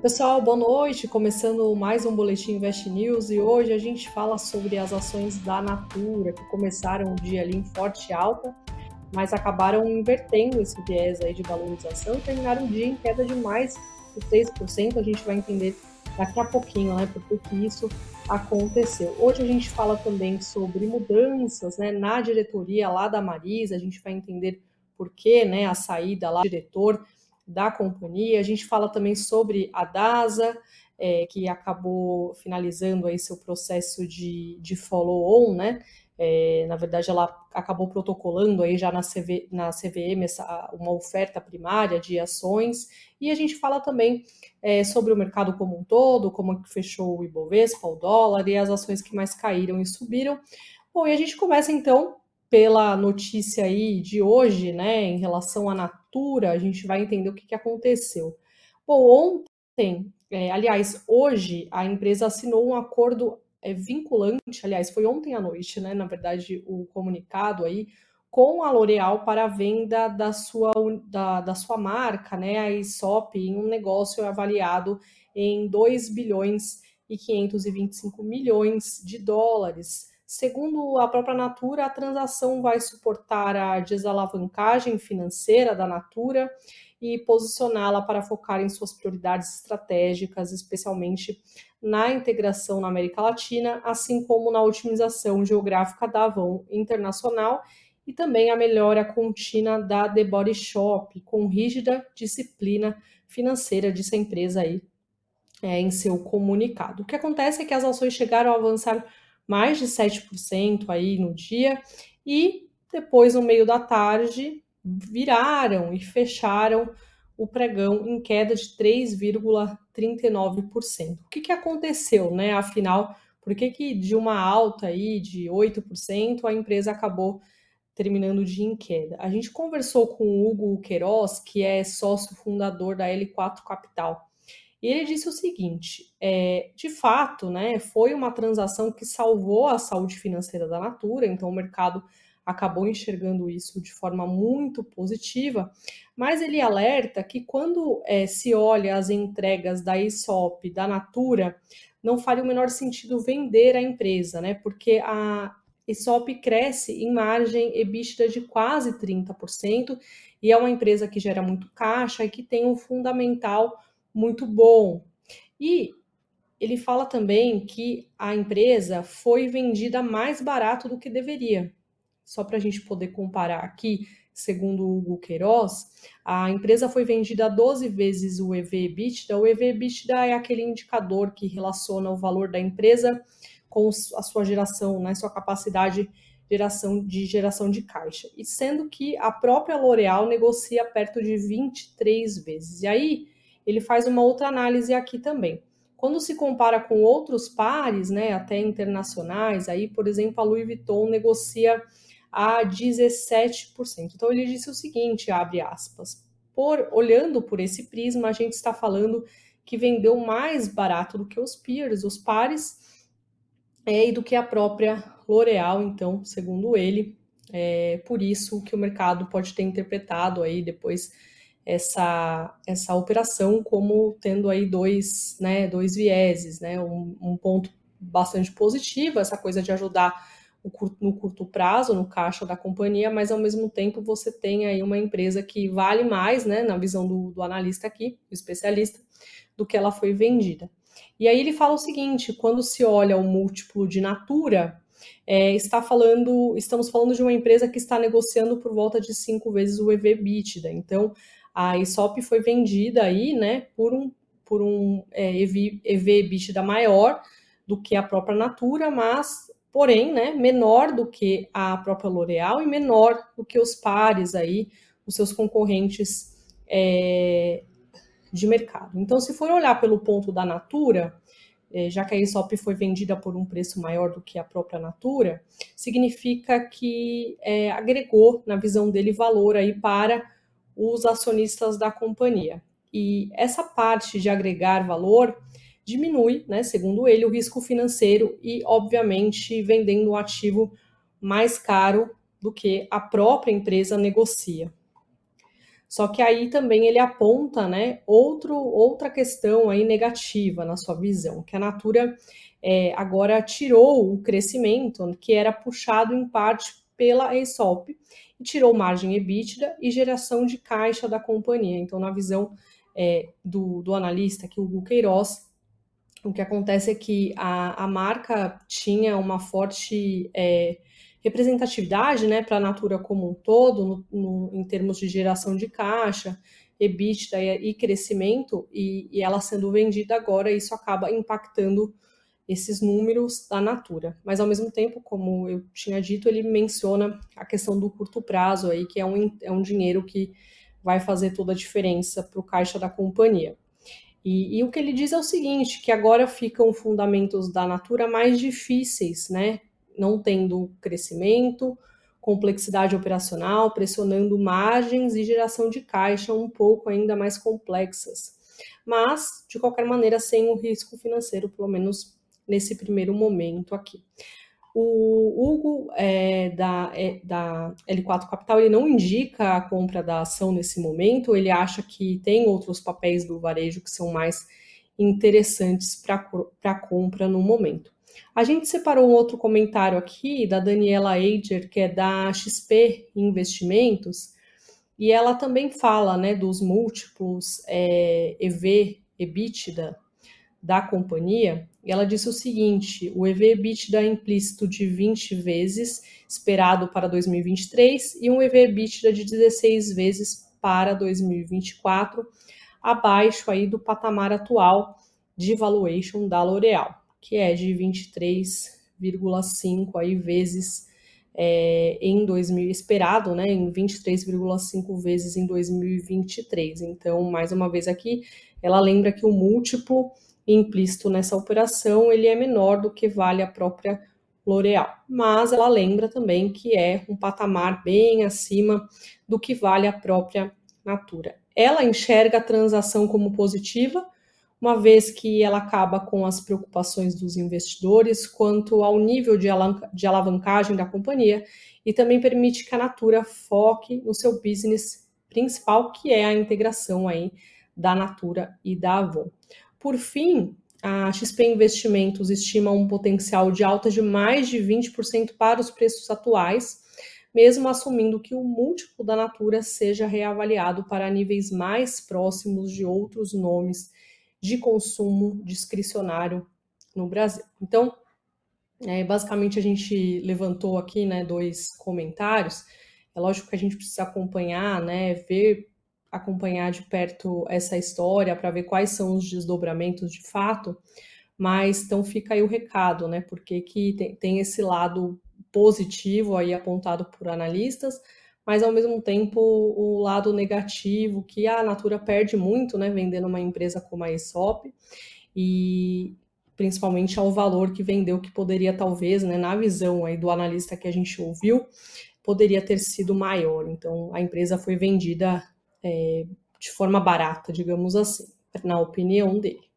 Pessoal, boa noite. Começando mais um Boletim Invest News e hoje a gente fala sobre as ações da Natura, que começaram o dia ali em forte alta, mas acabaram invertendo esse viés aí de valorização e terminaram o dia em queda de mais de 3%. A gente vai entender daqui a pouquinho, né, por que isso aconteceu. Hoje a gente fala também sobre mudanças, né, na diretoria lá da Marisa, a gente vai entender por que, né, a saída lá do diretor da companhia. A gente fala também sobre a DASA, é, que acabou finalizando aí seu processo de, de follow-on, né? É, na verdade, ela acabou protocolando aí já na, CV, na CVM essa, uma oferta primária de ações. E a gente fala também é, sobre o mercado como um todo, como fechou o Ibovespa, o dólar e as ações que mais caíram e subiram. Bom, e a gente começa então pela notícia aí de hoje, né, em relação à Natura, a gente vai entender o que, que aconteceu. Bom, ontem, é, aliás, hoje, a empresa assinou um acordo é, vinculante, aliás, foi ontem à noite, né, na verdade, o comunicado aí, com a L'Oréal para a venda da sua, da, da sua marca, né, a ISOP, em um negócio avaliado em 2 bilhões e 525 milhões de dólares. Segundo a própria Natura, a transação vai suportar a desalavancagem financeira da Natura e posicioná-la para focar em suas prioridades estratégicas, especialmente na integração na América Latina, assim como na otimização geográfica da Avon Internacional e também a melhora contínua da The Body Shop, com rígida disciplina financeira, disse a empresa aí é, em seu comunicado. O que acontece é que as ações chegaram a avançar mais de 7% aí no dia, e depois, no meio da tarde, viraram e fecharam o pregão em queda de 3,39%. O que, que aconteceu, né? Afinal, por que, que de uma alta aí de 8% a empresa acabou terminando o dia em queda? A gente conversou com o Hugo Queiroz, que é sócio fundador da L4 Capital. E ele disse o seguinte: é, de fato, né, foi uma transação que salvou a saúde financeira da Natura, então o mercado acabou enxergando isso de forma muito positiva, mas ele alerta que quando é, se olha as entregas da ESOP, da Natura, não faria o menor sentido vender a empresa, né? Porque a ESOP cresce em margem EBITDA de quase 30% e é uma empresa que gera muito caixa e que tem um fundamental muito bom. E ele fala também que a empresa foi vendida mais barato do que deveria. Só para a gente poder comparar aqui, segundo o Hugo Queiroz, a empresa foi vendida a 12 vezes o EV/EBITDA. O EV/EBITDA é aquele indicador que relaciona o valor da empresa com a sua geração, né, sua capacidade geração de geração de caixa. E sendo que a própria L'Oréal negocia perto de 23 vezes. E aí ele faz uma outra análise aqui também. Quando se compara com outros pares, né, até internacionais, aí, por exemplo, a Louis Vuitton negocia a 17%. Então ele disse o seguinte, abre aspas, por olhando por esse prisma, a gente está falando que vendeu mais barato do que os peers, os pares, é, e do que a própria L'Oréal, então, segundo ele, é por isso que o mercado pode ter interpretado aí depois essa, essa operação como tendo aí dois, né, dois vieses, né, um, um ponto bastante positivo, essa coisa de ajudar curto, no curto prazo, no caixa da companhia, mas ao mesmo tempo você tem aí uma empresa que vale mais, né, na visão do, do analista aqui, do especialista, do que ela foi vendida. E aí ele fala o seguinte: quando se olha o múltiplo de natura, é, está falando, estamos falando de uma empresa que está negociando por volta de cinco vezes o EV/EBITDA. Então, a ESOP foi vendida aí, né, por um, por um é, EV, EV maior do que a própria Natura, mas, porém, né, menor do que a própria L'Oréal e menor do que os pares aí, os seus concorrentes é, de mercado. Então, se for olhar pelo ponto da Natura, é, já que a ESOP foi vendida por um preço maior do que a própria Natura, significa que é, agregou, na visão dele, valor aí para os acionistas da companhia. E essa parte de agregar valor diminui, né, segundo ele, o risco financeiro e, obviamente, vendendo um ativo mais caro do que a própria empresa negocia. Só que aí também ele aponta, né, outro, outra questão aí negativa na sua visão, que a Natura é, agora tirou o crescimento que era puxado em parte pela ESOP e tirou margem EBITDA e geração de caixa da companhia. Então, na visão é, do, do analista, que o Hugo Queiroz, o que acontece é que a, a marca tinha uma forte é, representatividade né, para a Natura como um todo, no, no, em termos de geração de caixa, EBITDA e, e crescimento, e, e, ela sendo vendida agora, isso acaba impactando esses números da Natura. Mas, ao mesmo tempo, como eu tinha dito, ele menciona a questão do curto prazo, aí, que é um, é um dinheiro que vai fazer toda a diferença para o caixa da companhia. E, e, o que ele diz é o seguinte, que agora ficam fundamentos da Natura mais difíceis, né? Não tendo crescimento, complexidade operacional, pressionando margens e geração de caixa um pouco ainda mais complexas. Mas, de qualquer maneira, sem o risco financeiro, pelo menos nesse primeiro momento aqui. O Hugo é, da, é, da L4 Capital ele não indica a compra da ação nesse momento, ele acha que tem outros papéis do varejo que são mais interessantes para compra no momento. A gente separou um outro comentário aqui da Daniela Eiger, que é da XP Investimentos, e ela também fala né, dos múltiplos é, EV, EBITDA da companhia, ela disse o seguinte: o EV/EBITDA implícito de 20 vezes esperado para 2023 e um EV/EBITDA de 16 vezes para 2024, abaixo aí do patamar atual de valuation da L'Oréal, que é de 23,5 aí vezes é, em 2000 esperado, né, em 23,5 vezes em 2023. Então, mais uma vez aqui, ela lembra que o múltiplo implícito nessa operação, ele é menor do que vale a própria L'Oréal. Mas ela lembra também que é um patamar bem acima do que vale a própria Natura. Ela enxerga a transação como positiva, uma vez que ela acaba com as preocupações dos investidores quanto ao nível de, de alavancagem da companhia e também permite que a Natura foque no seu business principal, que é a integração aí da Natura e da Avon. Por fim, a XP Investimentos estima um potencial de alta de mais de 20% para os preços atuais, mesmo assumindo que o múltiplo da Natura seja reavaliado para níveis mais próximos de outros nomes de consumo discricionário no Brasil. Então, é, basicamente a gente levantou aqui né, dois comentários. É lógico que a gente precisa acompanhar, né, ver acompanhar de perto essa história para ver quais são os desdobramentos de fato, mas então fica aí o recado, né? Porque que tem, tem esse lado positivo aí apontado por analistas, mas ao mesmo tempo o lado negativo, que a Natura perde muito, né, vendendo uma empresa como a ESOP, e principalmente ao valor que vendeu, que poderia talvez, né, na visão aí do analista que a gente ouviu, poderia ter sido maior. Então a empresa foi vendida é, de forma barata, digamos assim, na opinião dele.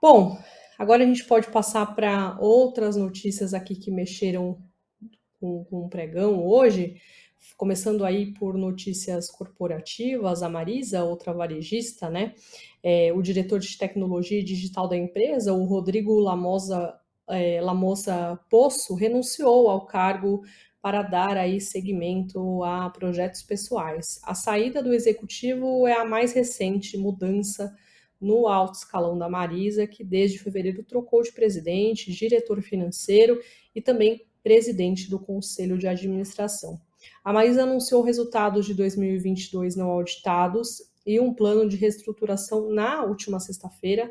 Bom, agora a gente pode passar para outras notícias aqui que mexeram com, com o pregão hoje, começando aí por notícias corporativas, a Marisa, outra varejista, né? É, o diretor de tecnologia digital da empresa, o Rodrigo Lamosa, é, Lamosa Poço, renunciou ao cargo para dar aí seguimento a projetos pessoais. A saída do executivo é a mais recente mudança no alto escalão da Marisa, que desde fevereiro trocou de presidente, diretor financeiro e também presidente do conselho de administração. A Marisa anunciou resultados de 2022 não auditados e um plano de reestruturação na última sexta-feira,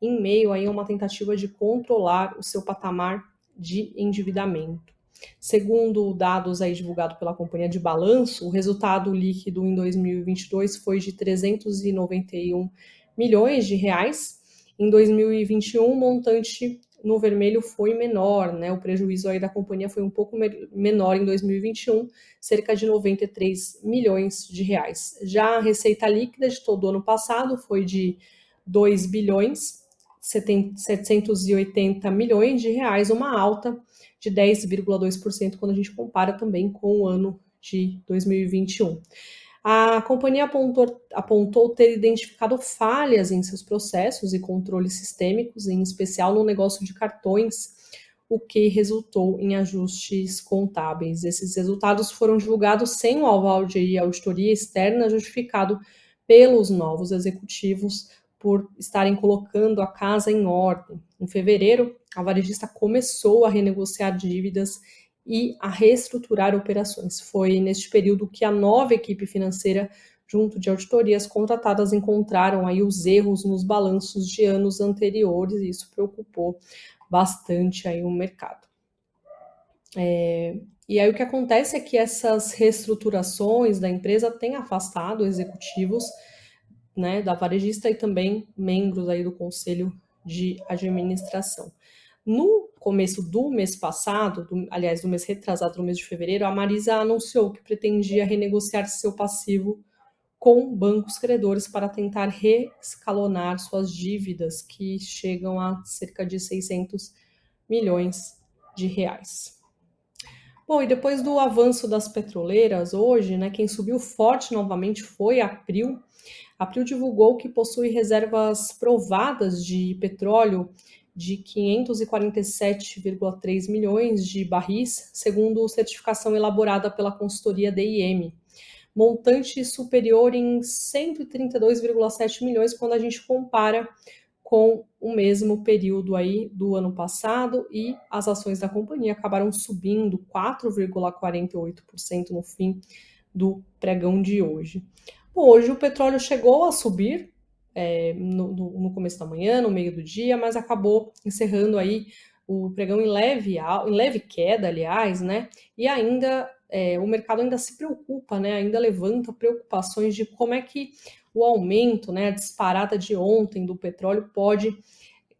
em meio a uma tentativa de controlar o seu patamar de endividamento. Segundo dados aí divulgados pela companhia de balanço, o resultado líquido em 2022 foi de 391 milhões de reais. Em 2021, o montante no vermelho foi menor, né? O prejuízo aí da companhia foi um pouco menor em 2021, cerca de 93 milhões de reais. Já a receita líquida de todo o ano passado foi de 2 bilhões 780 milhões de reais, uma alta de 10,2% quando a gente compara também com o ano de 2021. A companhia apontou, apontou ter identificado falhas em seus processos e controles sistêmicos, em especial no negócio de cartões, o que resultou em ajustes contábeis. Esses resultados foram divulgados sem o aval de auditoria externa justificado pelos novos executivos por estarem colocando a casa em ordem. Em fevereiro, a varejista começou a renegociar dívidas e a reestruturar operações. Foi neste período que a nova equipe financeira, junto de auditorias contratadas, encontraram aí os erros nos balanços de anos anteriores e isso preocupou bastante aí o mercado. É, e aí o que acontece é que essas reestruturações da empresa têm afastado executivos né, da varejista e também membros aí do conselho de administração. No começo do mês passado, do, aliás, do mês retrasado, no mês de fevereiro, a Marisa anunciou que pretendia renegociar seu passivo com bancos credores para tentar reescalonar suas dívidas, que chegam a cerca de 600 milhões de reais. Bom, e depois do avanço das petroleiras hoje, né, quem subiu forte novamente foi a April. A April divulgou que possui reservas provadas de petróleo de 547,3 milhões de barris, segundo certificação elaborada pela consultoria DIM. Montante superior em 132,7 milhões quando a gente compara com o mesmo período aí do ano passado e as ações da companhia acabaram subindo 4,48% no fim do pregão de hoje. Hoje o petróleo chegou a subir é, no, no, começo da manhã, no meio do dia, mas acabou encerrando aí o pregão em leve, em leve queda, aliás, né? E ainda é, o mercado ainda se preocupa, né? Ainda levanta preocupações de como é que o aumento, né, a disparada de ontem do petróleo pode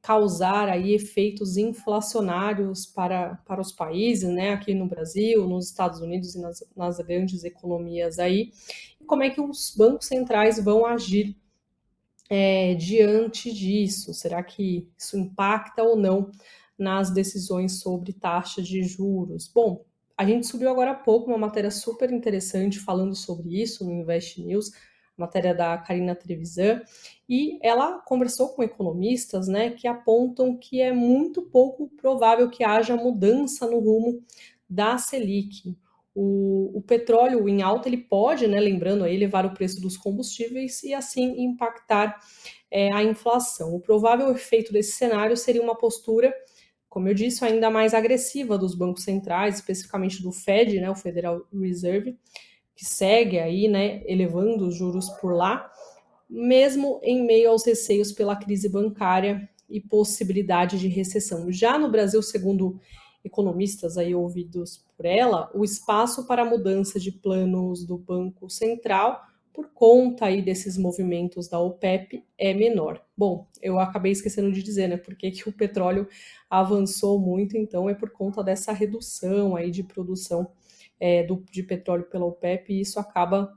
causar aí efeitos inflacionários para, para os países, né, aqui no Brasil, nos Estados Unidos e nas, nas grandes economias aí, e como é que os bancos centrais vão agir é, diante disso? Será que isso impacta ou não nas decisões sobre taxa de juros? Bom, a gente subiu agora há pouco uma matéria super interessante falando sobre isso no Invest News, matéria da Karina Trevisan, e ela conversou com economistas né, que apontam que é muito pouco provável que haja mudança no rumo da Selic. O, o, petróleo em alta ele pode, né, lembrando aí, levar o preço dos combustíveis e assim impactar é, a inflação. O provável efeito desse cenário seria uma postura, como eu disse, ainda mais agressiva dos bancos centrais, especificamente do Fed, né, o Federal Reserve, que segue aí, né, elevando os juros por lá, mesmo em meio aos receios pela crise bancária e possibilidade de recessão. Já no Brasil, segundo economistas aí ouvidos por ela, o espaço para mudança de planos do Banco Central por conta aí desses movimentos da OPEP é menor. Bom, eu acabei esquecendo de dizer, né, porque que o petróleo avançou muito, então é por conta dessa redução aí de produção é, do, de petróleo pela OPEP e isso acaba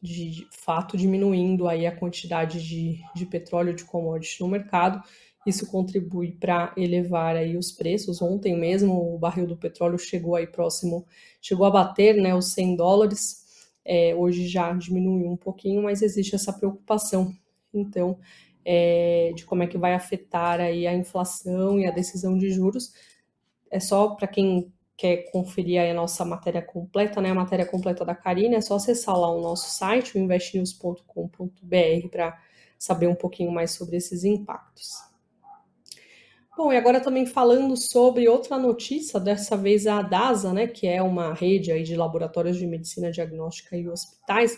de, de fato diminuindo aí a quantidade de, de petróleo de commodity no mercado isso contribui para elevar aí os preços. Ontem mesmo o barril do petróleo chegou aí próximo, chegou a bater né, os 100 dólares. É, hoje já diminuiu um pouquinho, mas existe essa preocupação, então, é, de como é que vai afetar aí a inflação e a decisão de juros. É só para quem quer conferir a nossa matéria completa, né, a matéria completa da Karina, é só acessar lá o nosso site, o investnews.com.br, para saber um pouquinho mais sobre esses impactos. Bom, e agora também falando sobre outra notícia, dessa vez a DASA, né, que é uma rede aí de laboratórios de medicina diagnóstica e hospitais,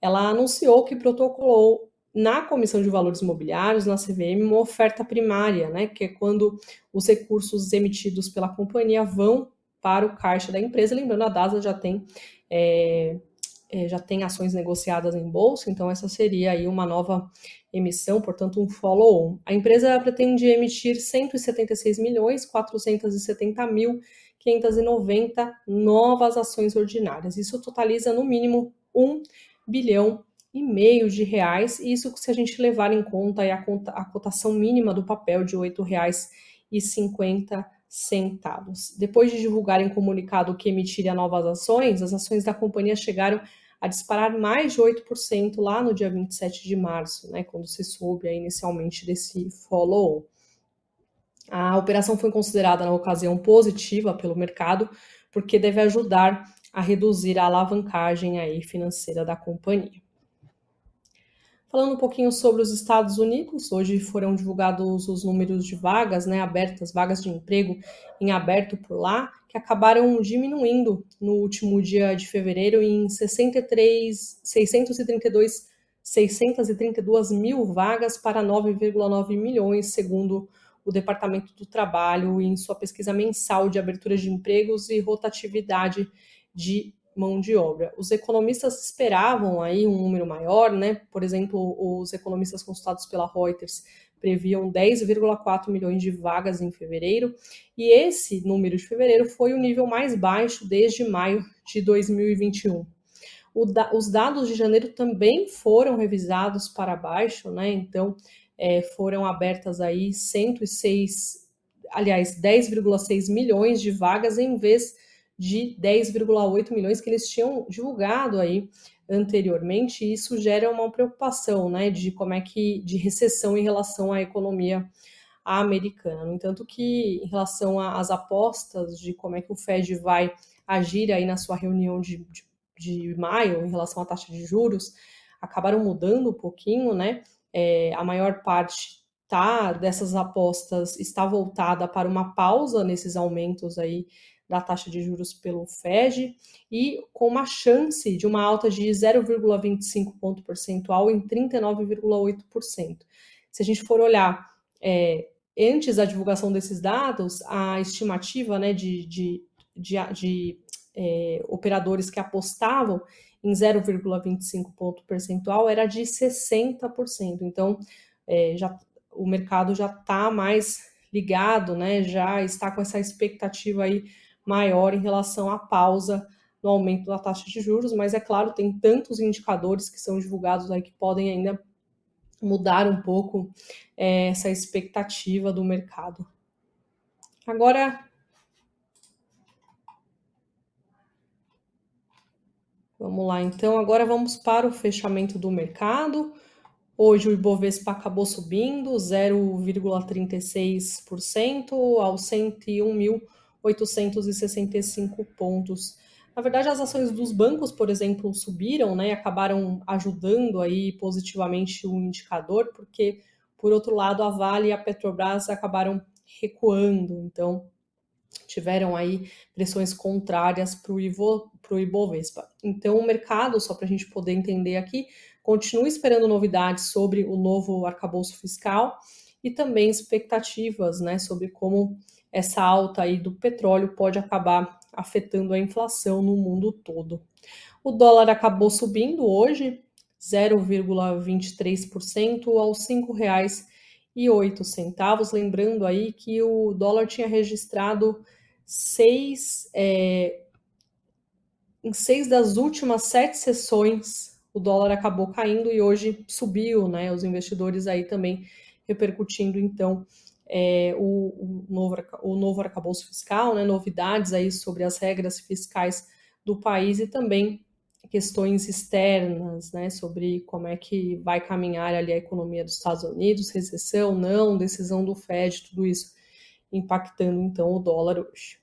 ela anunciou que protocolou na Comissão de Valores Imobiliários, na CVM, uma oferta primária, né, que é quando os recursos emitidos pela companhia vão para o caixa da empresa. Lembrando, a DASA já tem é, é, já tem ações negociadas em bolsa, então essa seria aí uma nova emissão, portanto um follow-on. A empresa pretende emitir 176 milhões 470 mil 590 novas ações ordinárias. Isso totaliza no mínimo 1 bilhão e meio de reais, e isso se a gente levar em conta a, a cotação mínima do papel de R$ 8,50 centavos. Depois de divulgarem comunicado que emitiria novas ações, as ações da companhia chegaram disparar mais de 8% lá no dia 27 de março, né, quando se soube inicialmente desse follow-on. A operação foi considerada na ocasião positiva pelo mercado, porque deve ajudar a reduzir a alavancagem aí financeira da companhia. Falando um pouquinho sobre os Estados Unidos, hoje foram divulgados os números de vagas né, abertas, vagas de emprego em aberto por lá, que acabaram diminuindo no último dia de fevereiro em 63, 632, 632 mil vagas para 9,9 milhões, segundo o Departamento do Trabalho em sua pesquisa mensal de abertura de empregos e rotatividade de mão de obra. Os economistas esperavam aí um número maior, né? Por exemplo, os economistas consultados pela Reuters previam 10,4 milhões de vagas em fevereiro, e esse número de fevereiro foi o nível mais baixo desde maio de 2021. Da, os dados de janeiro também foram revisados para baixo, né? Então, é, foram abertas aí 106, aliás, 10,6 milhões de vagas em vez de 10,8 milhões que eles tinham divulgado aí anteriormente, e isso gera uma preocupação, né, de como é que de recessão em relação à economia americana. No entanto, que em relação às apostas de como é que o Fed vai agir aí na sua reunião de, de, de maio em relação à taxa de juros, acabaram mudando um pouquinho, né? É, a maior parte tá, dessas apostas está voltada para uma pausa nesses aumentos aí da taxa de juros pelo Fed e com uma chance de uma alta de 0,25 ponto percentual em 39,8%. Se a gente for olhar é, antes da divulgação desses dados, a estimativa né, de, de, de, de é, operadores que apostavam em 0,25 ponto percentual era de 60%. Então, é, já, o mercado já está mais ligado, né, já está com essa expectativa aí maior em relação à pausa no aumento da taxa de juros, mas é claro, tem tantos indicadores que são divulgados aí que podem ainda mudar um pouco é, essa expectativa do mercado. Agora, vamos lá, então, agora vamos para o fechamento do mercado. Hoje o Ibovespa acabou subindo 0,36% aos 101 mil 865 pontos. Na verdade, as ações dos bancos, por exemplo, subiram, né, acabaram ajudando aí positivamente o indicador, porque por outro lado, a Vale e a Petrobras acabaram recuando, então tiveram aí pressões contrárias para o Ibovespa. Então, o mercado, só para a gente poder entender aqui, continua esperando novidades sobre o novo arcabouço fiscal e também expectativas né, sobre como essa alta aí do petróleo pode acabar afetando a inflação no mundo todo. O dólar acabou subindo hoje 0,23% aos R$ 5,08. Lembrando aí que o dólar tinha registrado seis, é, em seis das últimas sete sessões o dólar acabou caindo e hoje subiu, né? Os investidores aí também repercutindo então é, o, o, novo, o novo arcabouço fiscal, né, novidades aí sobre as regras fiscais do país e também questões externas, né, sobre como é que vai caminhar ali a economia dos Estados Unidos, recessão, não, decisão do Fed, tudo isso impactando então o dólar hoje.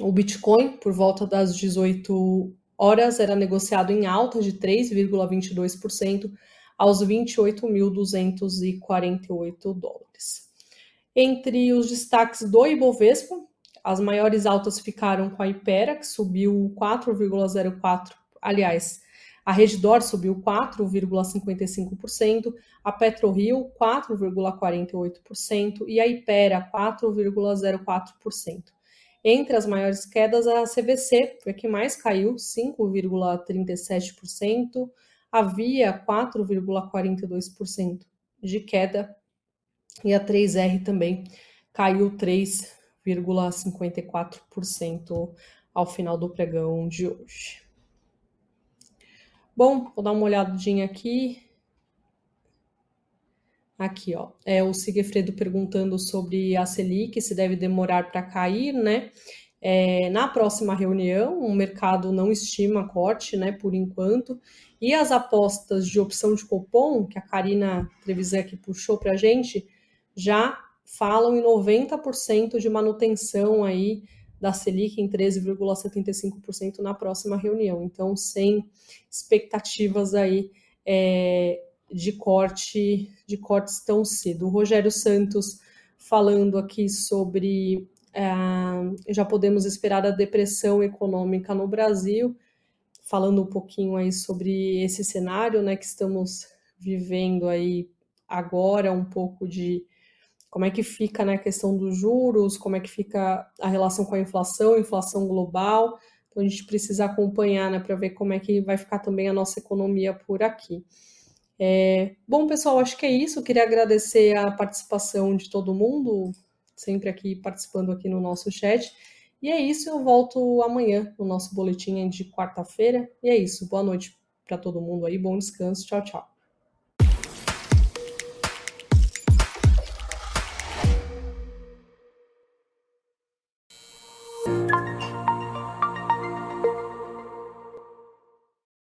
O Bitcoin, por volta das 18 horas, era negociado em alta de 3,22% aos 28.248 dólares. Entre os destaques do Ibovespa, as maiores altas ficaram com a Ipera, que subiu 4,04%, aliás, a Redditor subiu 4,55%, a PetroRio 4,48% e a Ipera 4,04%. Entre as maiores quedas, a CVC foi a que mais caiu, 5,37%, a Via 4,42% de queda e a 3R também caiu 3,54% ao final do pregão de hoje. Bom, vou dar uma olhadinha aqui. Aqui, ó, é o Sigfredo perguntando sobre a Selic, se deve demorar para cair, né? É, na próxima reunião, o mercado não estima corte, né, por enquanto, e as apostas de opção de cupom, que a Karina Trevisan aqui puxou para a gente, já falam em 90% de manutenção aí da Selic em 13,75% na próxima reunião. Então, sem expectativas aí é, de corte de cortes tão cedo. O Rogério Santos falando aqui sobre é, já podemos esperar a depressão econômica no Brasil, falando um pouquinho aí sobre esse cenário, né, que estamos vivendo aí agora, um pouco de como é que fica né, a questão dos juros, como é que fica a relação com a inflação, inflação global. Então a gente precisa acompanhar né, para ver como é que vai ficar também a nossa economia por aqui. É, bom, pessoal, acho que é isso. Eu queria agradecer a participação de todo mundo, sempre aqui participando aqui no nosso chat. E é isso, eu volto amanhã no nosso boletim de quarta-feira. E é isso, boa noite para todo mundo aí, bom descanso, tchau, tchau.